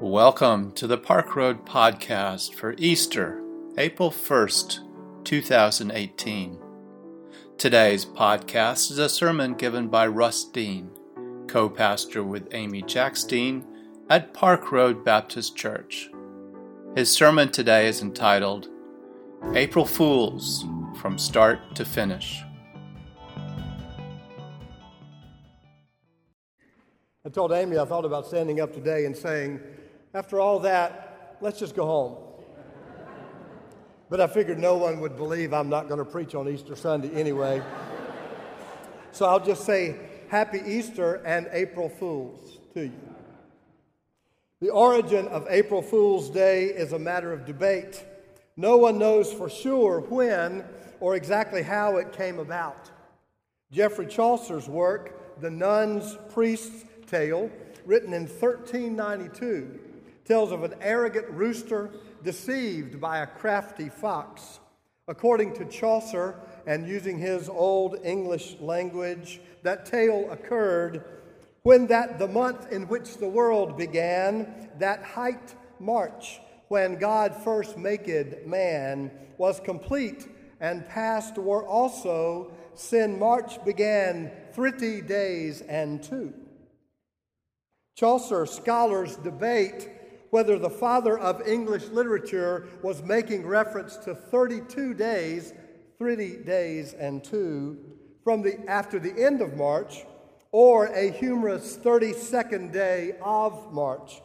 Welcome to the Park Road Podcast for Easter, April 1st, 2018. Today's podcast is a sermon given by Russ Dean, co pastor with Amy Jacks Dean at Park Road Baptist Church. His sermon today is entitled April Fools from Start to Finish. I told Amy I thought about standing up today and saying, after all that, let's just go home. But I figured no one would believe I'm not going to preach on Easter Sunday anyway. so I'll just say Happy Easter and April Fools to you. The origin of April Fool's Day is a matter of debate. No one knows for sure when or exactly how it came about. Geoffrey Chaucer's work, The Nun's Priest's tale, written in 1392, tells of an arrogant rooster deceived by a crafty fox. According to Chaucer, and using his old English language, that tale occurred when that the month in which the world began, that height March, when God first maked man, was complete and past were also, sin March began thirty days and two. Chaucer scholars debate whether the father of English literature was making reference to 32 days, 30 days and two, from the, after the end of March, or a humorous 32nd day of March,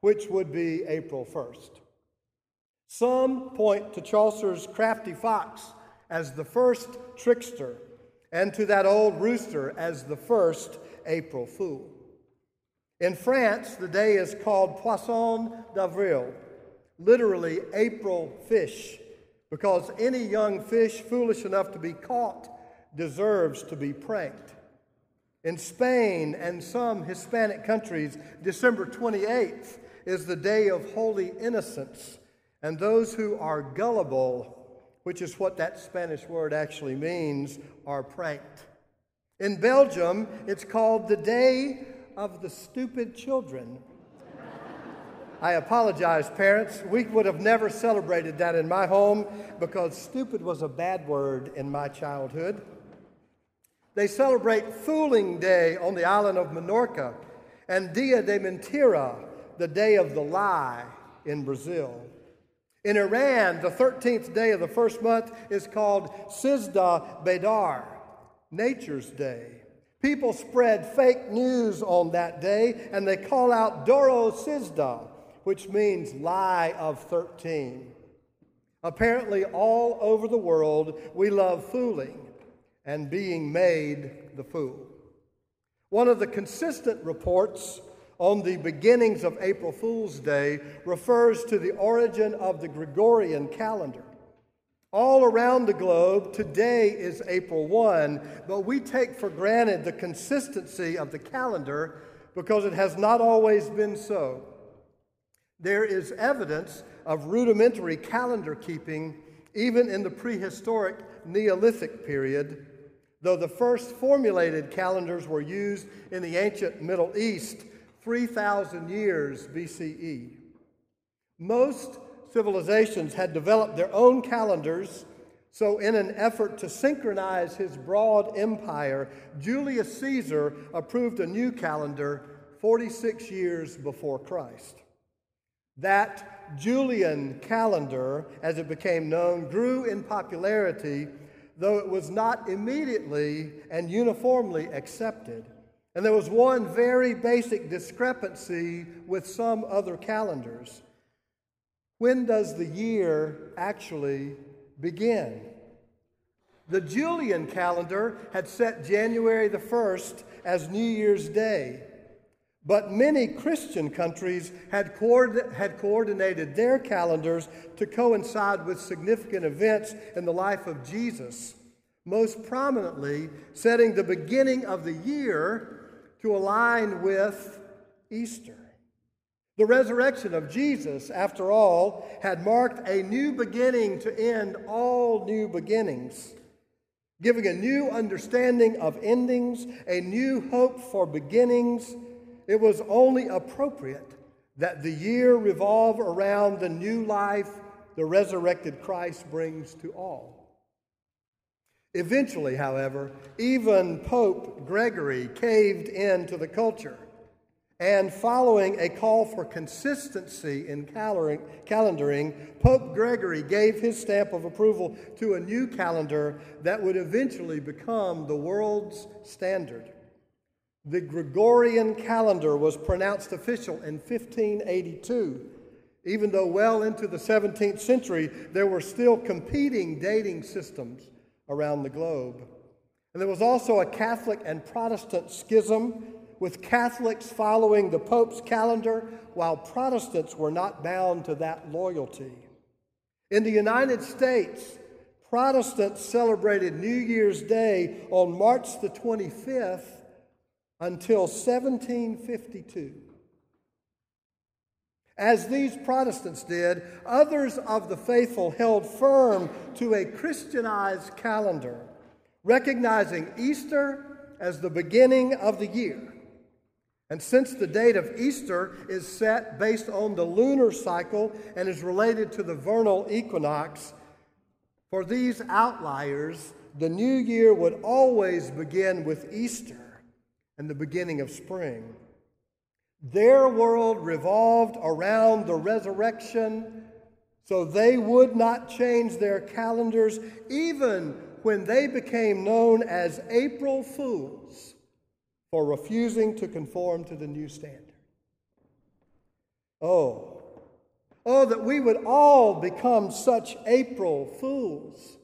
which would be April 1st. Some point to Chaucer's crafty fox as the first trickster, and to that old rooster as the first April fool. In France, the day is called Poisson d'Avril, literally April fish, because any young fish foolish enough to be caught deserves to be pranked. In Spain and some Hispanic countries, December 28th is the day of holy innocents, and those who are gullible, which is what that Spanish word actually means, are pranked. In Belgium, it's called the Day of the stupid children. I apologize, parents. We would have never celebrated that in my home because stupid was a bad word in my childhood. They celebrate Fooling Day on the island of Menorca and Dia de Mentira, the day of the lie in Brazil. In Iran, the 13th day of the first month is called Sizdah Bedar, Nature's Day. People spread fake news on that day and they call out Doro Sizdah, which means lie of 13. Apparently, all over the world, we love fooling and being made the fool. One of the consistent reports on the beginnings of April Fool's Day refers to the origin of the Gregorian calendar. All around the globe, today is April 1, but we take for granted the consistency of the calendar because it has not always been so. There is evidence of rudimentary calendar keeping even in the prehistoric Neolithic period, though the first formulated calendars were used in the ancient Middle East 3,000 years BCE. Most civilizations had developed their own calendars. So, in an effort to synchronize his broad empire, Julius Caesar approved a new calendar 46 years before Christ. That Julian calendar, as it became known, grew in popularity, though it was not immediately and uniformly accepted. And there was one very basic discrepancy with some other calendars. When does the year actually begin? The Julian calendar had set January the 1st as New Year's Day, but many Christian countries had, had coordinated their calendars to coincide with significant events in the life of Jesus, most prominently setting the beginning of the year to align with Easter. The resurrection of Jesus, after all, had marked a new beginning to end all new beginnings, giving a new understanding of endings, a new hope for beginnings. It was only appropriate that the year revolve around the new life the resurrected Christ brings to all. Eventually, however, even Pope Gregory caved in to the culture. And following a call for consistency in calendaring, Pope Gregory gave his stamp of approval to a new calendar that would eventually become the world's standard. The Gregorian calendar was pronounced official in 1582 even though well into the 17th century there were still competing dating systems around the globe. And there was also a Catholic and Protestant schism, with Catholics following the Pope's calendar while Protestants were not bound to that loyalty. In the United States, Protestants celebrated New Year's Day on March the 25th until 1752. As these Protestants did, others of the faithful held firm to a Christianized calendar, recognizing Easter as the beginning of the year. And since the date of Easter is set based on the lunar cycle and is related to the vernal equinox, for these outliers, the new year would always begin with Easter and the beginning of spring. Their world revolved around the resurrection, so they would not change their calendars even when they became known as April Fools for refusing to conform to the new standard. Oh, oh, that we would all become such April Fools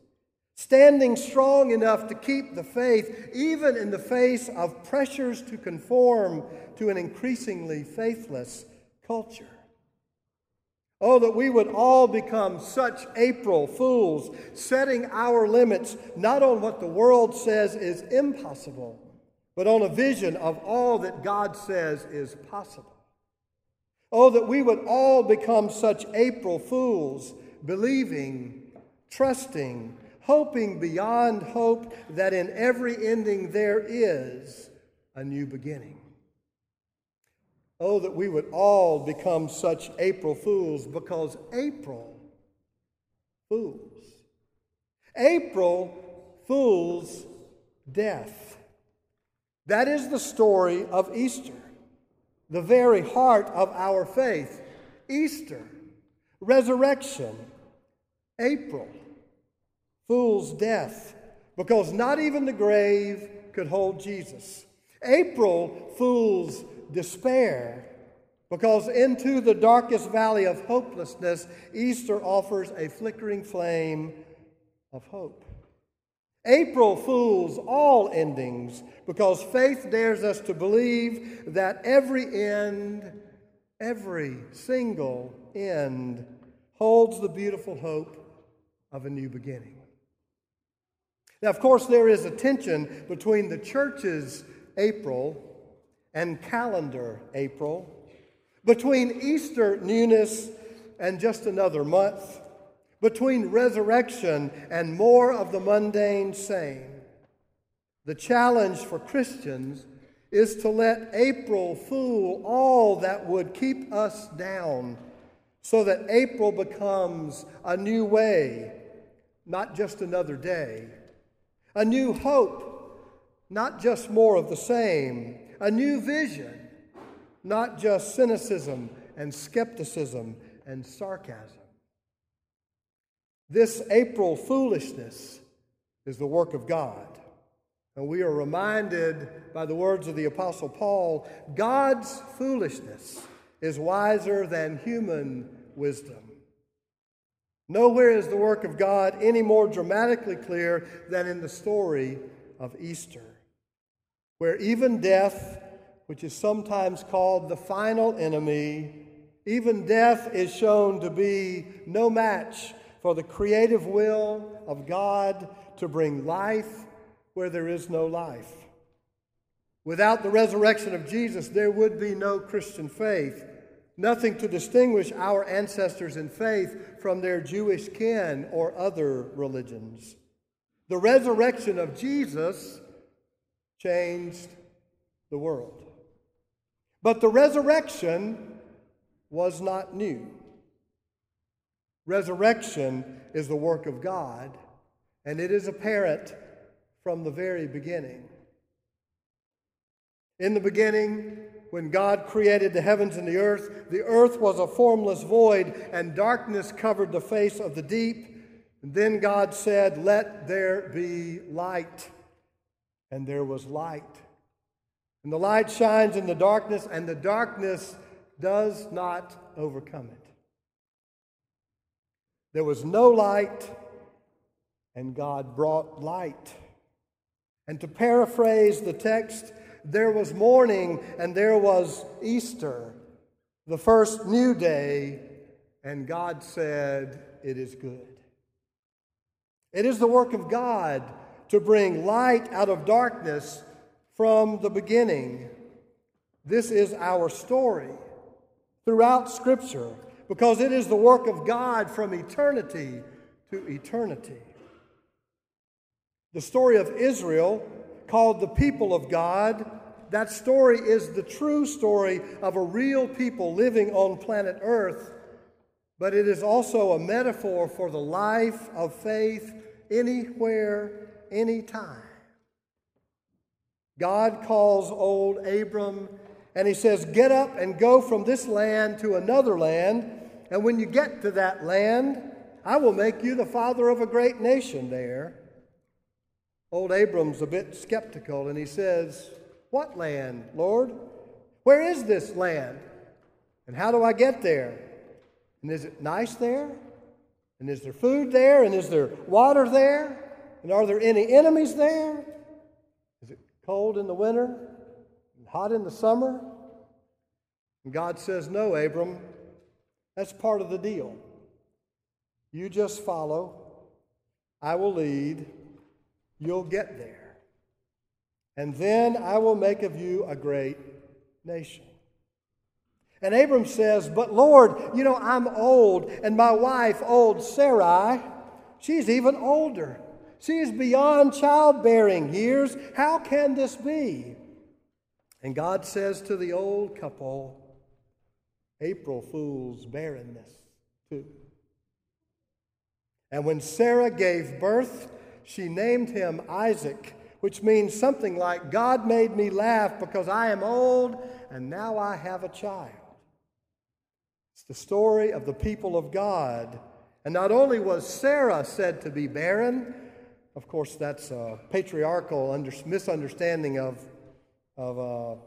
standing strong enough to keep the faith, even in the face of pressures to conform to an increasingly faithless culture. Oh, that we would all become such April fools, setting our limits not on what the world says is impossible, but on a vision of all that God says is possible. Oh, that we would all become such April fools, believing, trusting, hoping beyond hope that in every ending there is a new beginning. Oh, that we would all become such April fools because April fools. April fools death. That is the story of Easter, the very heart of our faith. Easter, resurrection, April fool's death because not even the grave could hold Jesus. April fools despair because into the darkest valley of hopelessness, Easter offers a flickering flame of hope. April fools all endings because faith dares us to believe that every end, every single end, holds the beautiful hope of a new beginning. Now, of course, there is a tension between the church's April and calendar April, between Easter newness and just another month, between resurrection and more of the mundane same. The challenge for Christians is to let April fool all that would keep us down so that April becomes a new way, not just another day a new hope, not just more of the same, a new vision, not just cynicism and skepticism and sarcasm. This April foolishness is the work of God. And we are reminded by the words of the Apostle Paul God's foolishness is wiser than human wisdom. Nowhere is the work of God any more dramatically clear than in the story of Easter, where even death, which is sometimes called the final enemy, even death is shown to be no match for the creative will of God to bring life where there is no life. Without the resurrection of Jesus, there would be no Christian faith nothing to distinguish our ancestors in faith from their Jewish kin or other religions. The resurrection of Jesus changed the world. But the resurrection was not new. Resurrection is the work of God, and it is apparent from the very beginning. In the beginning, when God created the heavens and the earth, the earth was a formless void, and darkness covered the face of the deep. And then God said, Let there be light. And there was light. And the light shines in the darkness, and the darkness does not overcome it. There was no light, and God brought light. And to paraphrase the text, there was morning and there was Easter, the first new day, and God said, It is good. It is the work of God to bring light out of darkness from the beginning. This is our story throughout Scripture because it is the work of God from eternity to eternity. The story of Israel, called the people of God, that story is the true story of a real people living on planet Earth, but it is also a metaphor for the life of faith anywhere, anytime. God calls old Abram and he says, Get up and go from this land to another land. And when you get to that land, I will make you the father of a great nation there. Old Abram's a bit skeptical and he says, What land, Lord? Where is this land? And how do I get there? And is it nice there? And is there food there? And is there water there? And are there any enemies there? Is it cold in the winter and hot in the summer? And God says, No, Abram, that's part of the deal. You just follow, I will lead, you'll get there. And then I will make of you a great nation. And Abram says, But Lord, you know, I'm old, and my wife, old Sarai, she's even older. She's beyond childbearing years. How can this be? And God says to the old couple, April Fool's barrenness, too. And when Sarah gave birth, she named him Isaac, which means something like God made me laugh because I am old and now I have a child. It's the story of the people of God. And not only was Sarah said to be barren, of course, that's a patriarchal under, misunderstanding of, of uh,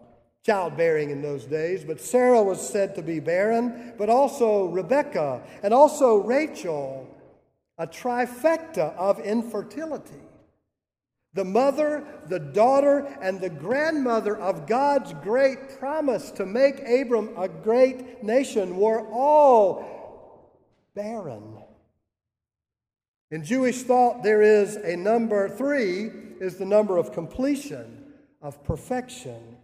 childbearing in those days, but Sarah was said to be barren, but also Rebecca and also Rachel, a trifecta of infertility. The mother, the daughter, and the grandmother of God's great promise to make Abram a great nation were all barren. In Jewish thought, there is a number three, is the number of completion, of perfection.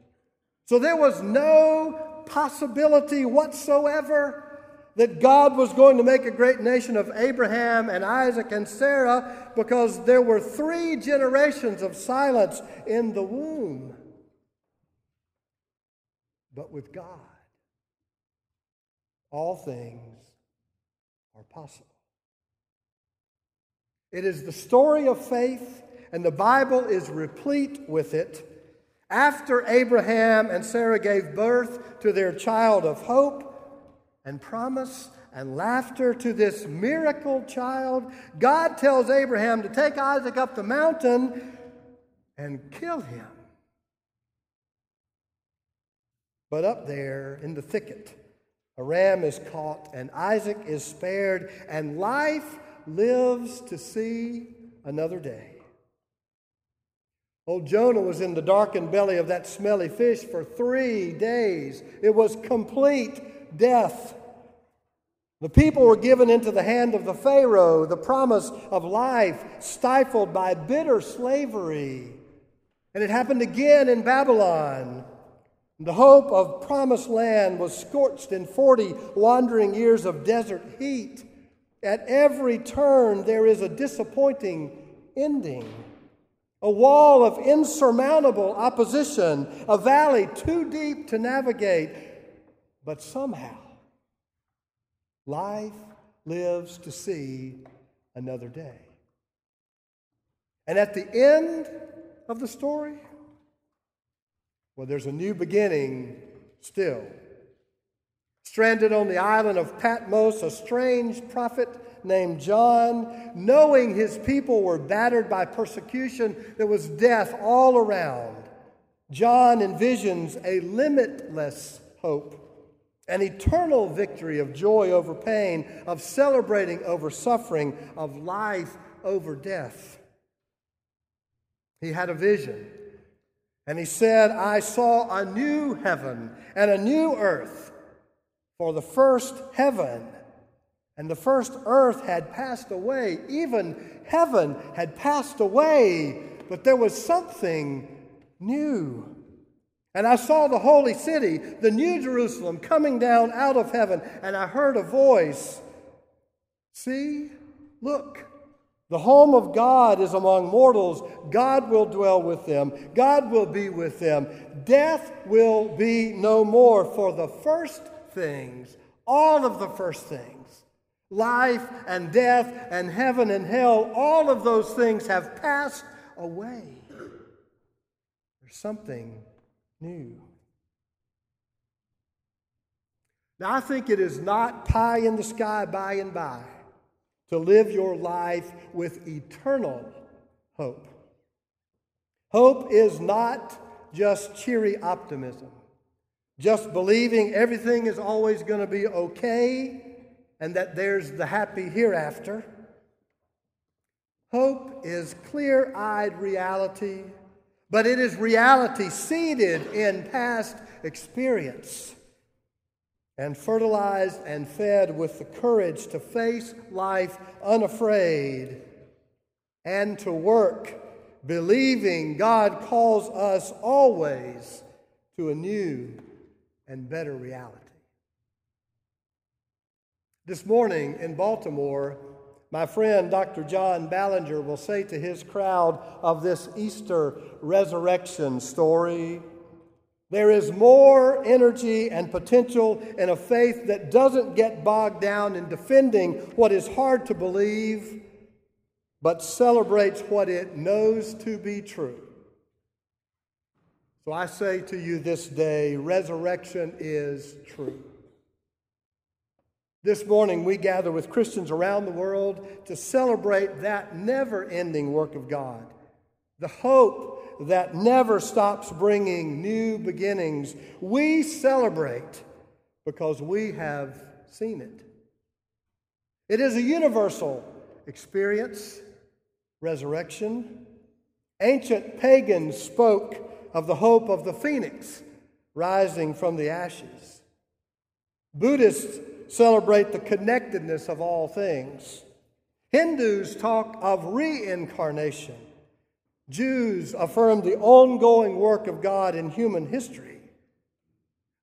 So there was no possibility whatsoever that God was going to make a great nation of Abraham and Isaac and Sarah because there were three generations of silence in the womb. But with God, all things are possible. It is the story of faith, and the Bible is replete with it. After Abraham and Sarah gave birth to their child of hope, and promise and laughter to this miracle child, God tells Abraham to take Isaac up the mountain and kill him. But up there in the thicket, a ram is caught, and Isaac is spared, and life lives to see another day. Old Jonah was in the darkened belly of that smelly fish for three days. It was complete death. The people were given into the hand of the Pharaoh, the promise of life stifled by bitter slavery. And it happened again in Babylon. The hope of promised land was scorched in 40 wandering years of desert heat. At every turn, there is a disappointing ending. A wall of insurmountable opposition, a valley too deep to navigate, but somehow Life lives to see another day. And at the end of the story, well, there's a new beginning still. Stranded on the island of Patmos, a strange prophet named John, knowing his people were battered by persecution, there was death all around. John envisions a limitless hope, an eternal victory of joy over pain, of celebrating over suffering, of life over death. He had a vision, and he said, I saw a new heaven and a new earth, for the first heaven and the first earth had passed away. Even heaven had passed away, but there was something new. And I saw the holy city, the new Jerusalem, coming down out of heaven, and I heard a voice See, look, the home of God is among mortals. God will dwell with them, God will be with them. Death will be no more, for the first things, all of the first things, life and death and heaven and hell, all of those things have passed away. There's something new. Now, I think it is not pie in the sky by and by to live your life with eternal hope. Hope is not just cheery optimism, just believing everything is always going to be okay and that there's the happy hereafter. Hope is clear eyed reality but it is reality seeded in past experience and fertilized and fed with the courage to face life unafraid and to work believing God calls us always to a new and better reality. This morning in Baltimore, my friend Dr. John Ballenger will say to his crowd of this Easter resurrection story there is more energy and potential in a faith that doesn't get bogged down in defending what is hard to believe, but celebrates what it knows to be true. So I say to you this day resurrection is true. This morning, we gather with Christians around the world to celebrate that never ending work of God, the hope that never stops bringing new beginnings. We celebrate because we have seen it. It is a universal experience, resurrection. Ancient pagans spoke of the hope of the phoenix rising from the ashes. Buddhists celebrate the connectedness of all things. Hindus talk of reincarnation. Jews affirm the ongoing work of God in human history.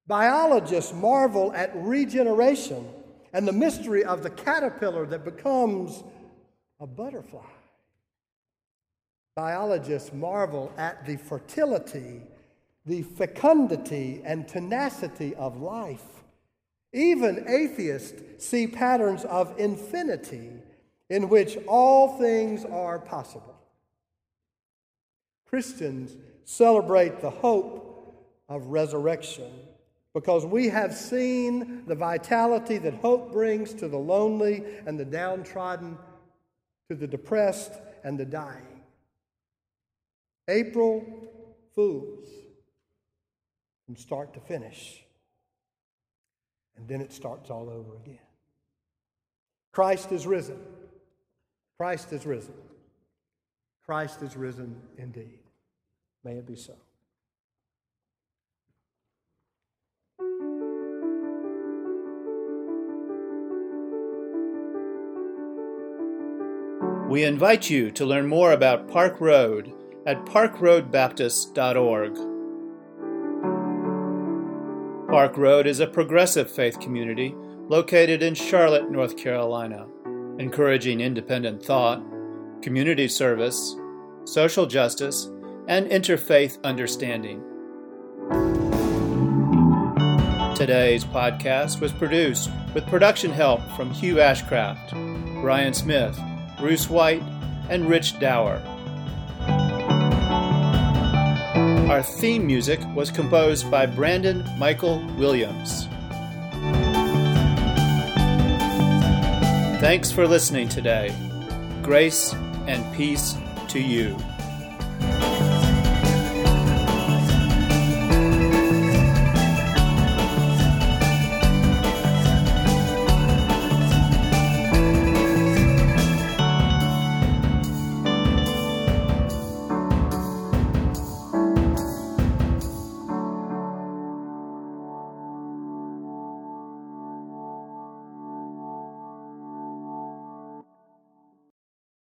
Biologists marvel at regeneration and the mystery of the caterpillar that becomes a butterfly. Biologists marvel at the fertility, the fecundity, and tenacity of life. Even atheists see patterns of infinity in which all things are possible. Christians celebrate the hope of resurrection because we have seen the vitality that hope brings to the lonely and the downtrodden, to the depressed and the dying. April Fools from start to finish. And then it starts all over again. Christ is risen. Christ is risen. Christ is risen indeed. May it be so. We invite you to learn more about Park Road at parkroadbaptist.org. Park Road is a progressive faith community located in Charlotte, North Carolina, encouraging independent thought, community service, social justice, and interfaith understanding. Today's podcast was produced with production help from Hugh Ashcraft, Brian Smith, Bruce White, and Rich Dower. Our theme music was composed by Brandon Michael Williams. Thanks for listening today. Grace and peace to you.